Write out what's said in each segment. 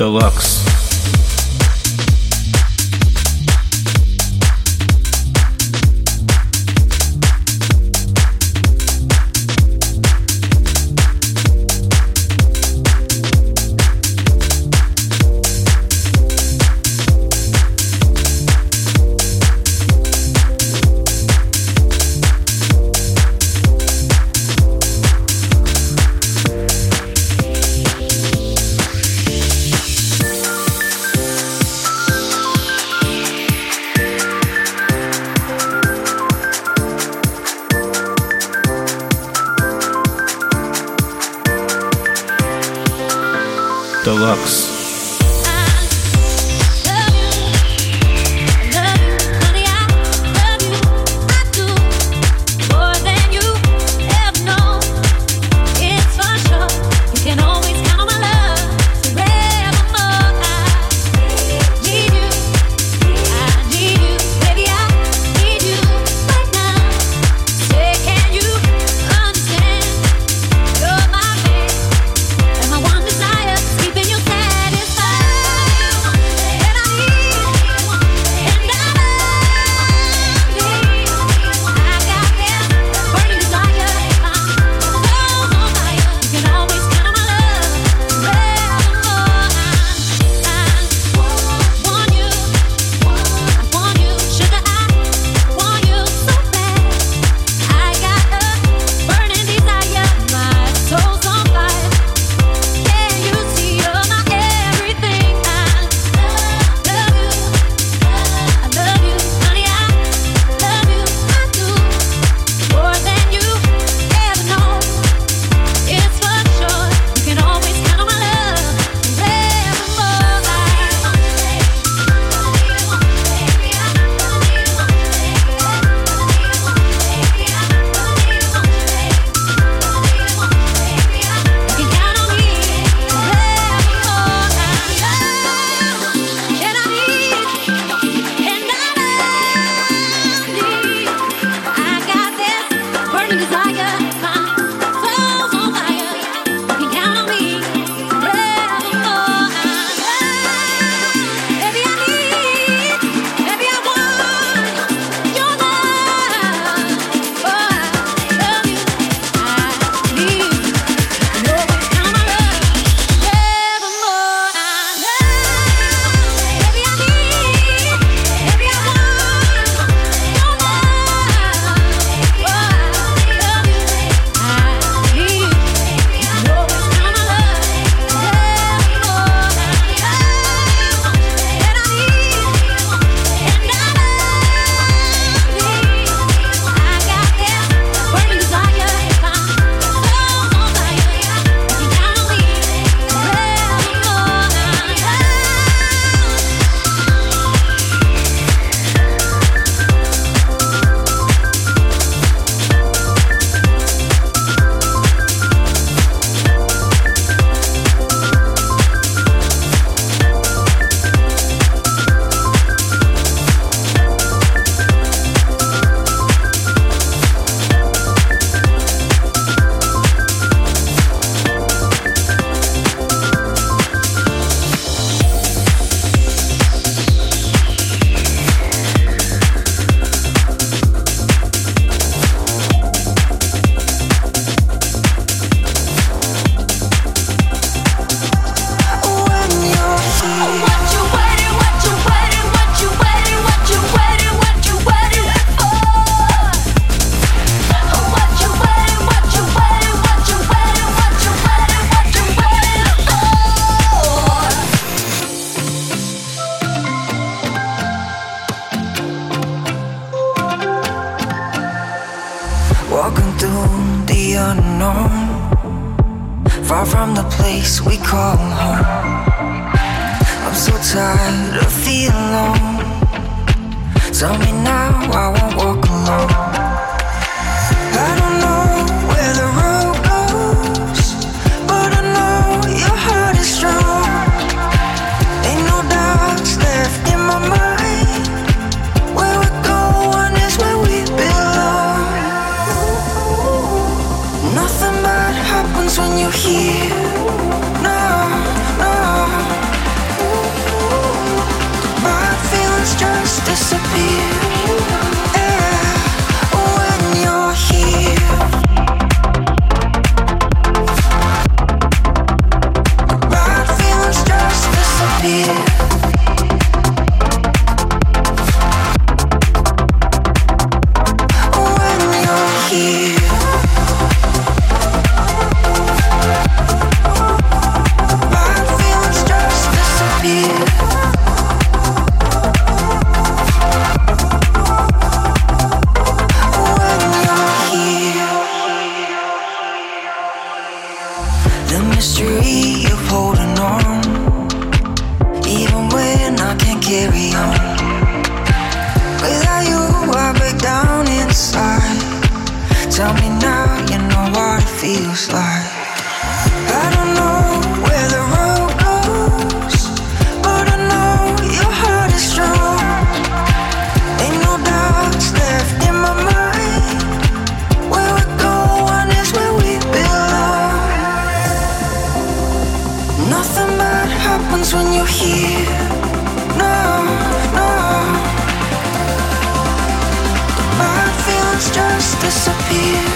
Deluxe. the mystery of holding on, even when I can't carry on. Without you, I break down inside. Tell me now, you know what it feels like. Disappear.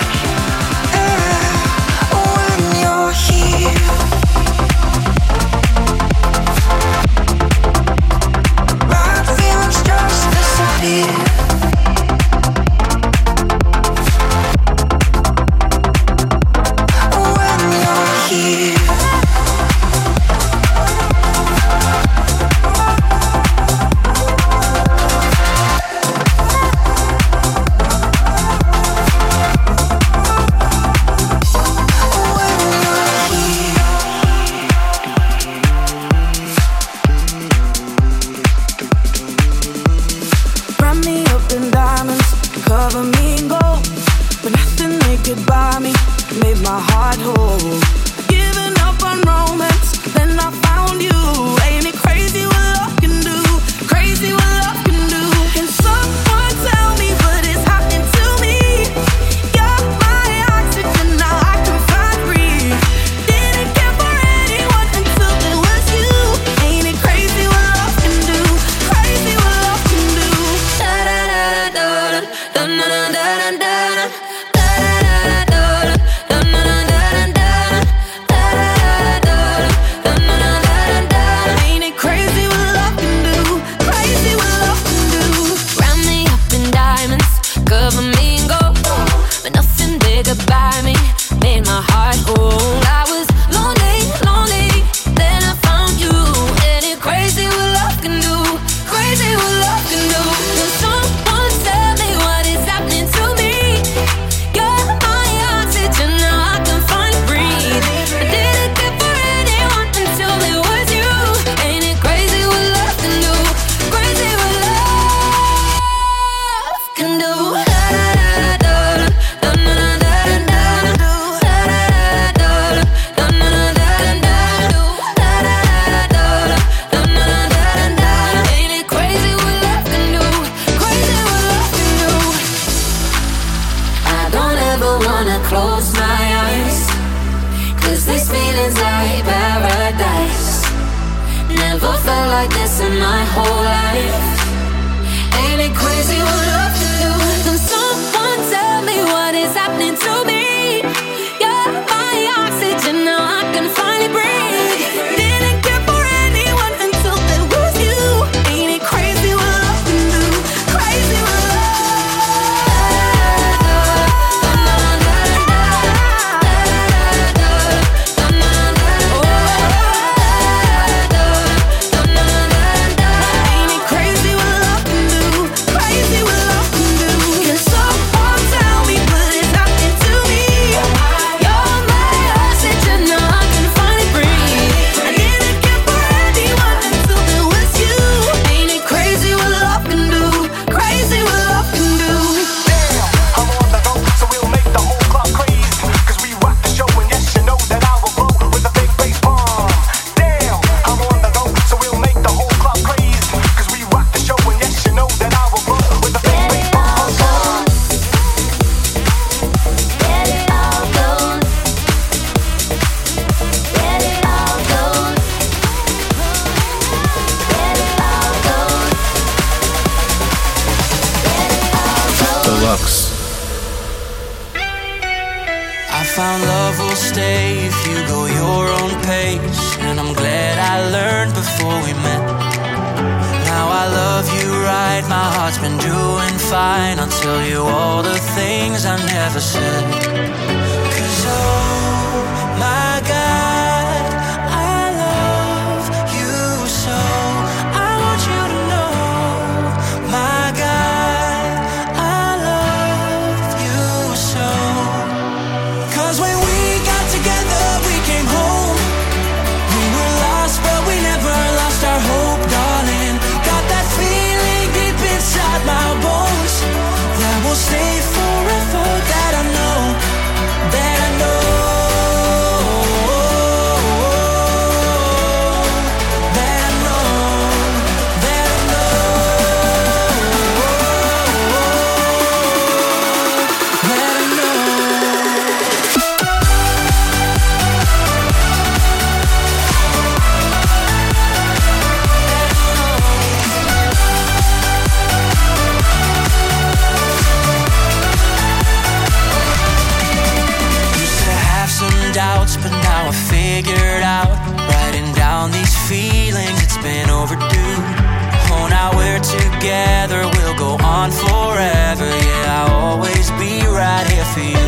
together, we'll go on forever. Yeah, I'll always be right here for you.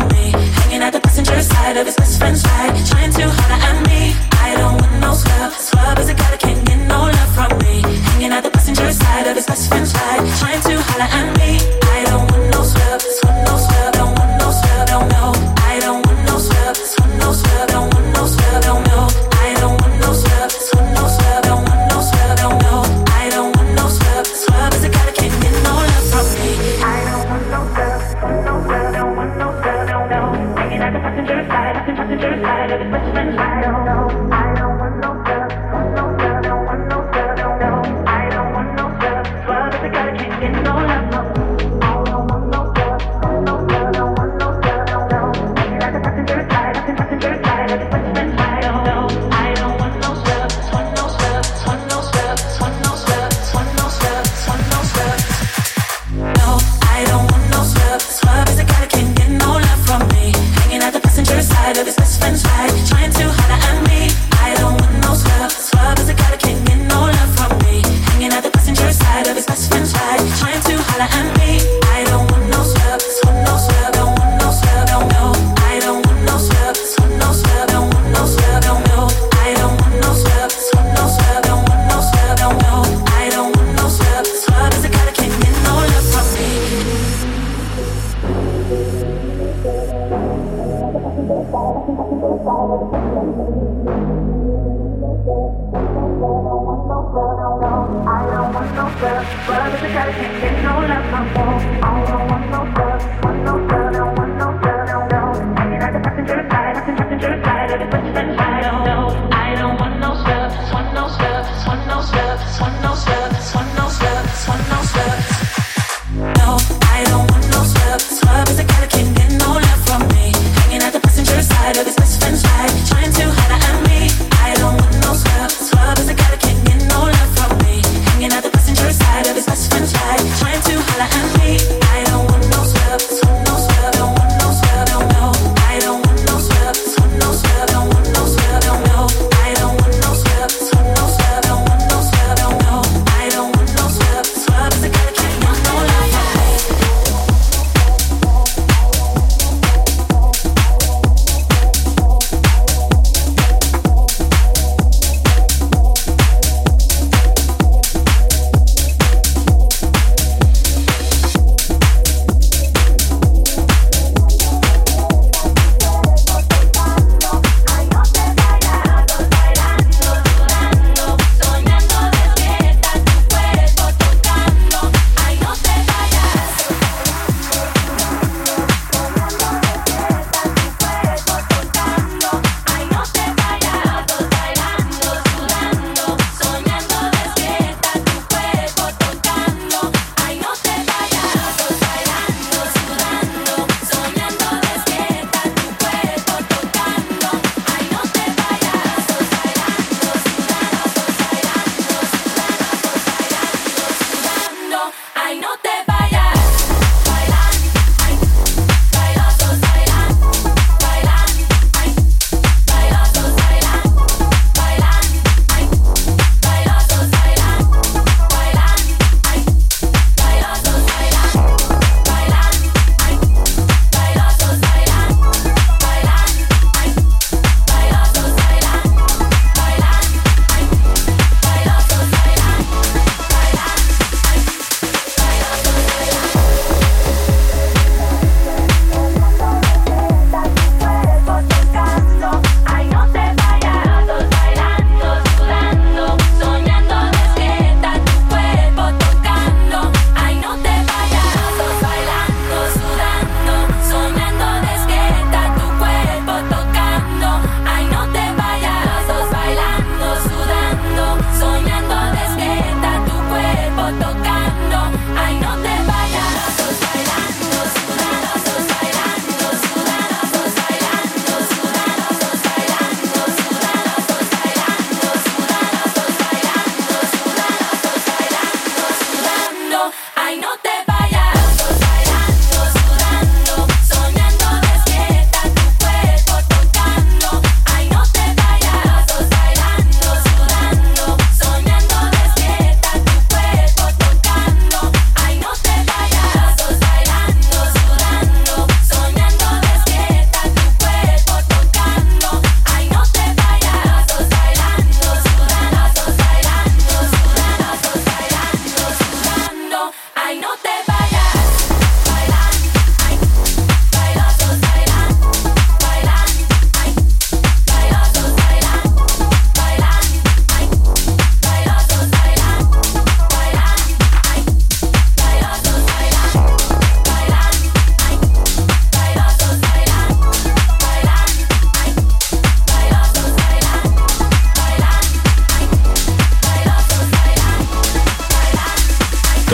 on me. Hanging at the passenger side of his best friend's ride. Trying to holler at me.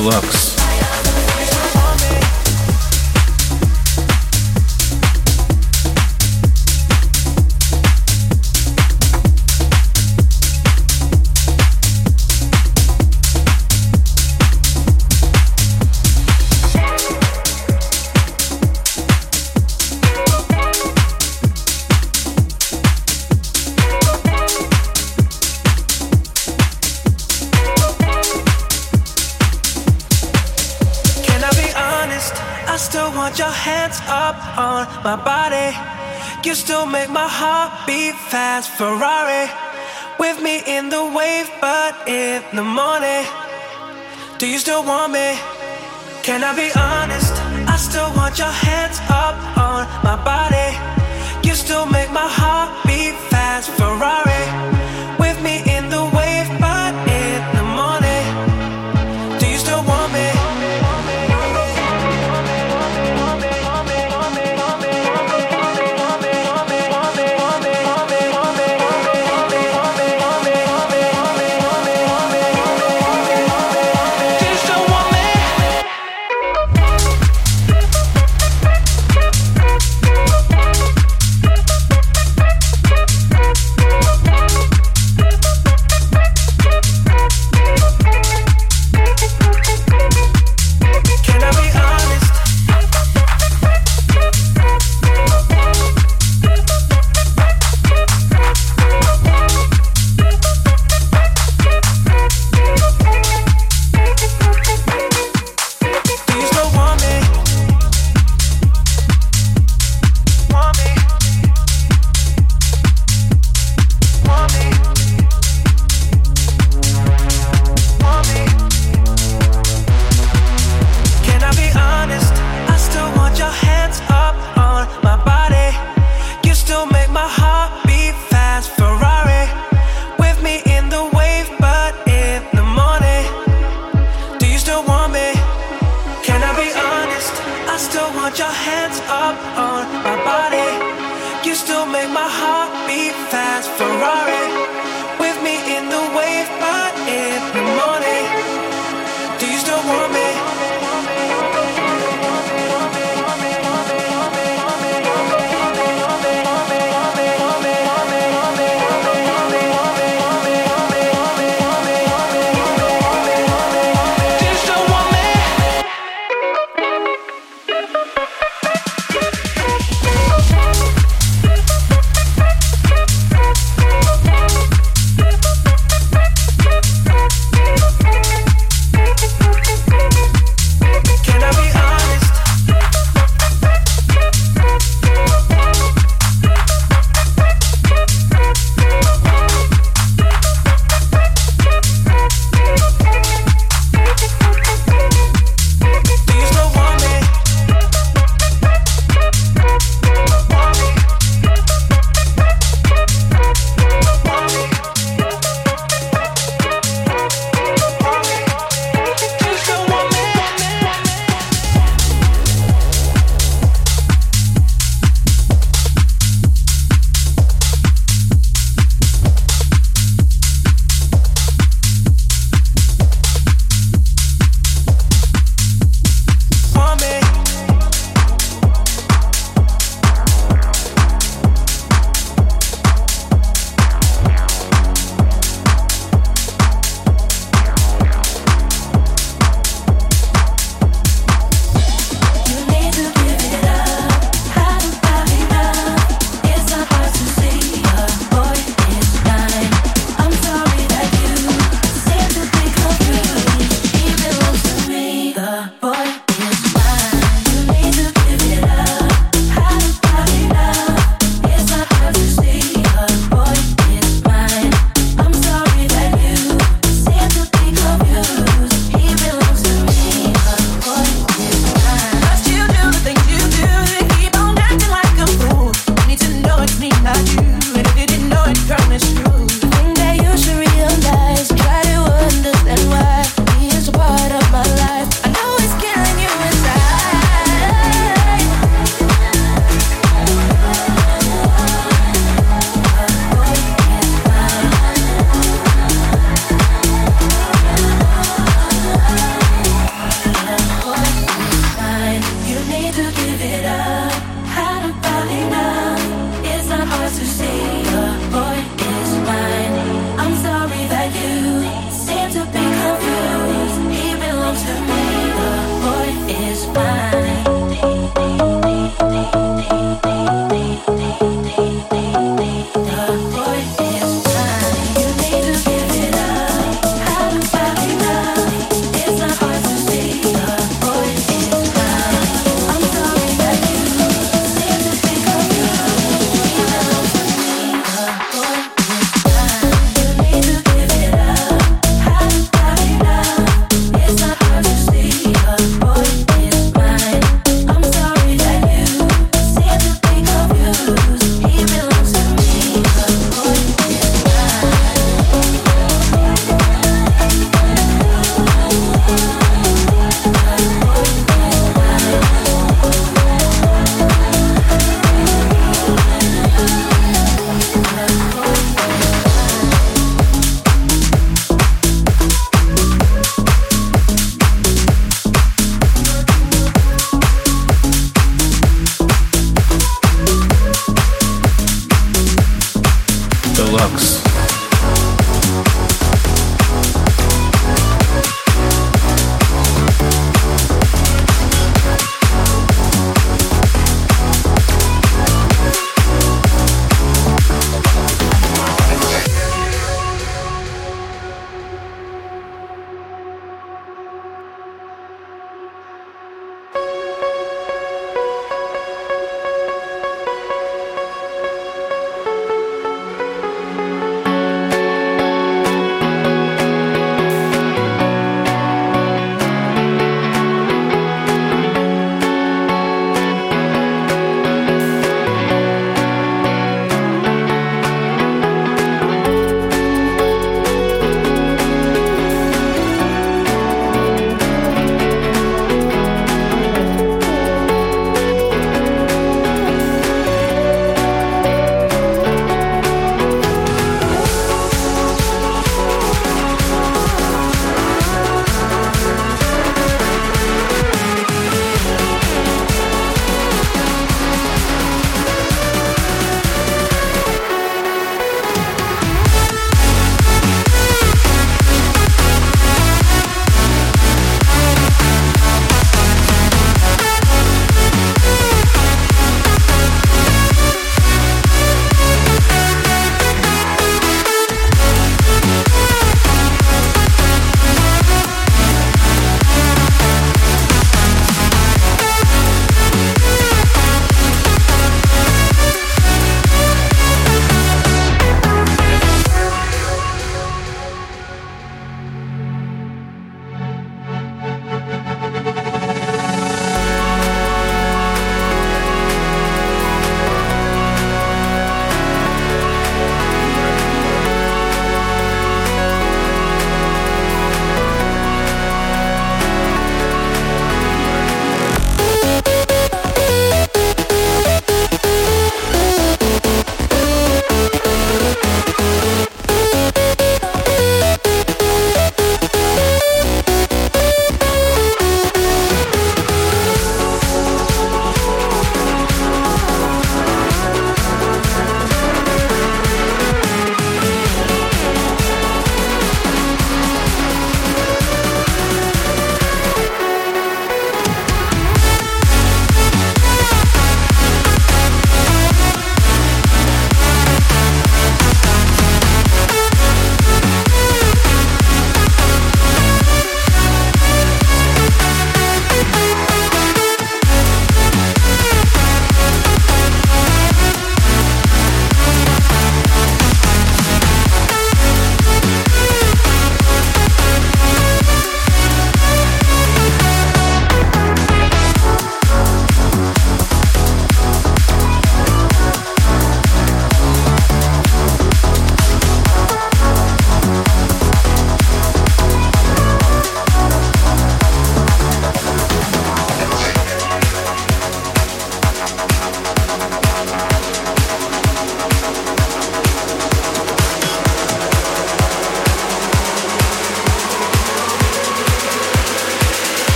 Deluxe. Can I be honest? I still want your hand.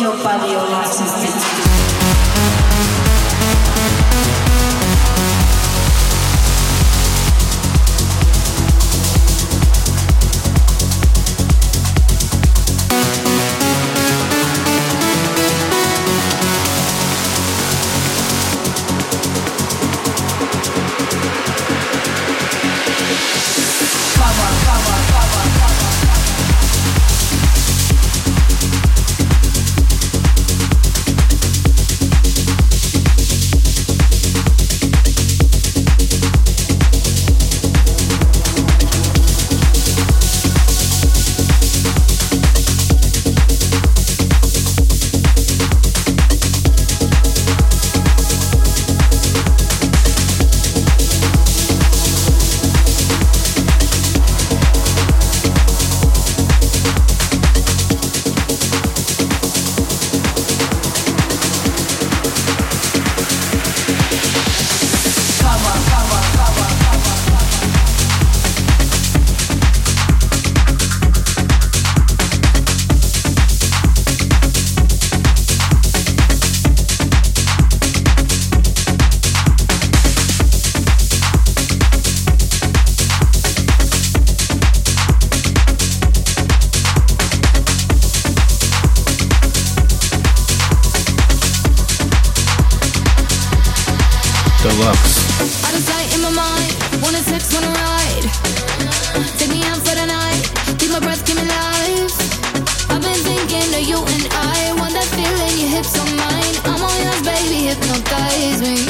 Jehová dio las Deluxe. I just die in my mind, wanna sex, wanna ride. Take me out for the night, Keep my breath, keep me alive. I've been thinking of you and I, want that feeling, your hips on mine. I'm on yours, baby, hypnotize me.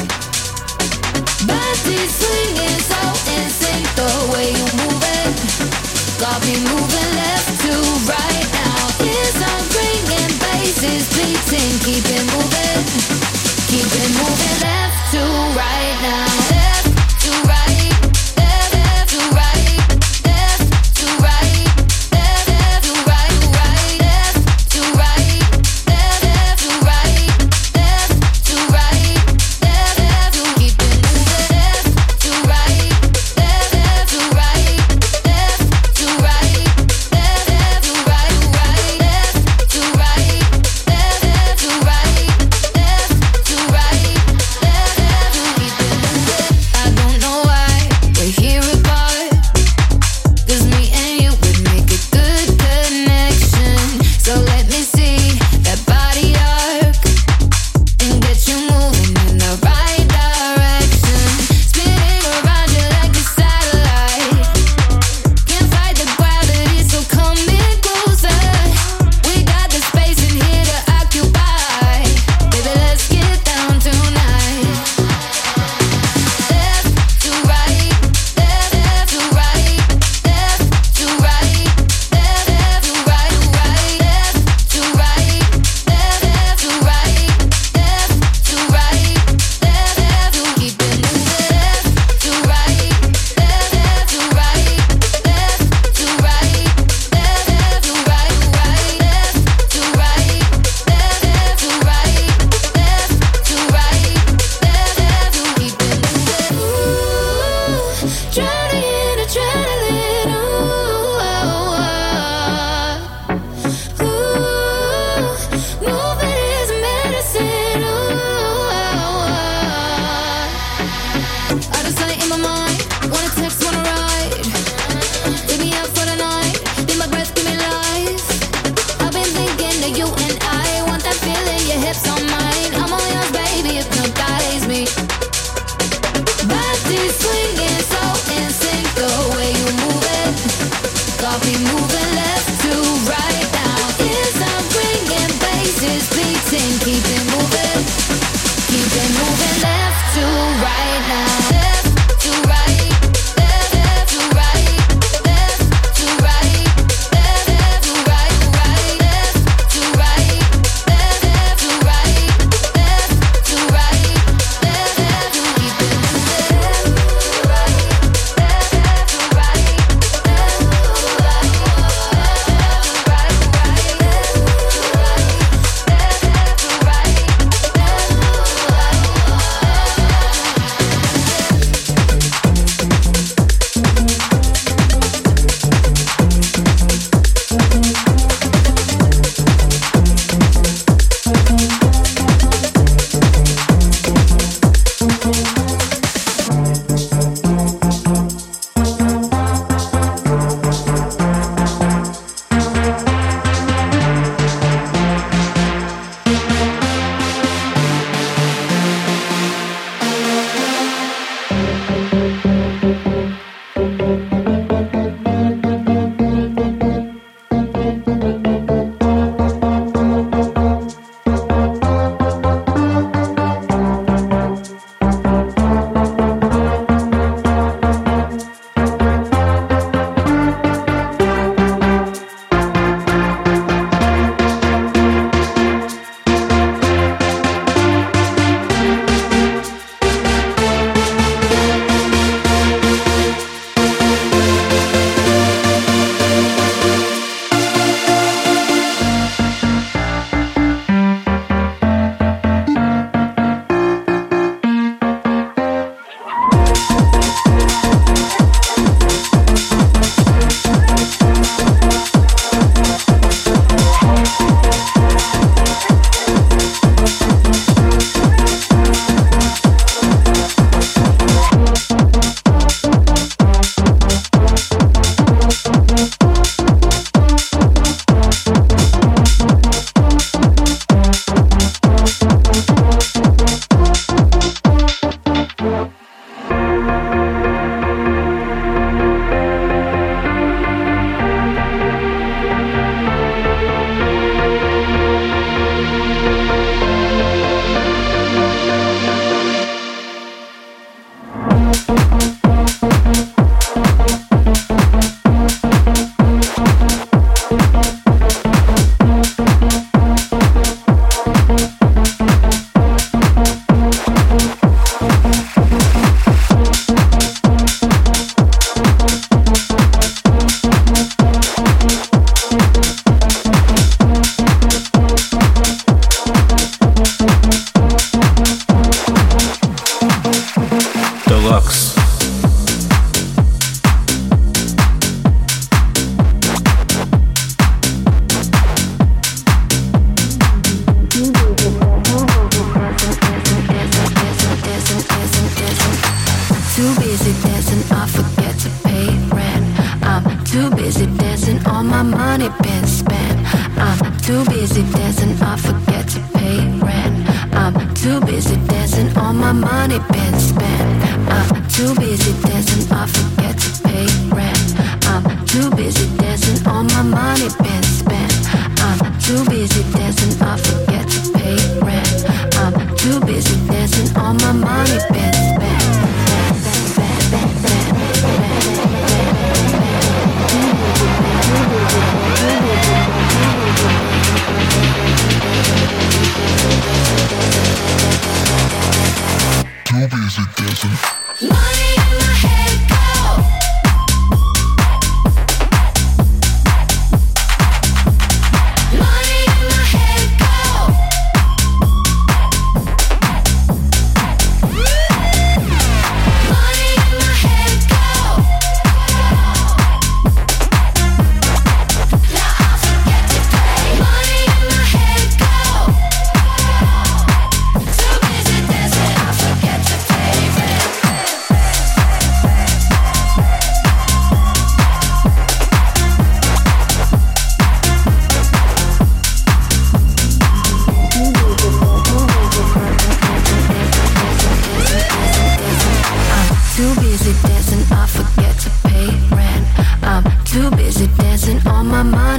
Body swinging so insane. the way you move it. Got me moving left to right now. Ears are ringing, bass is beating, keep it moving, keep it moving.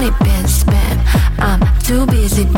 Money been spent. I'm too busy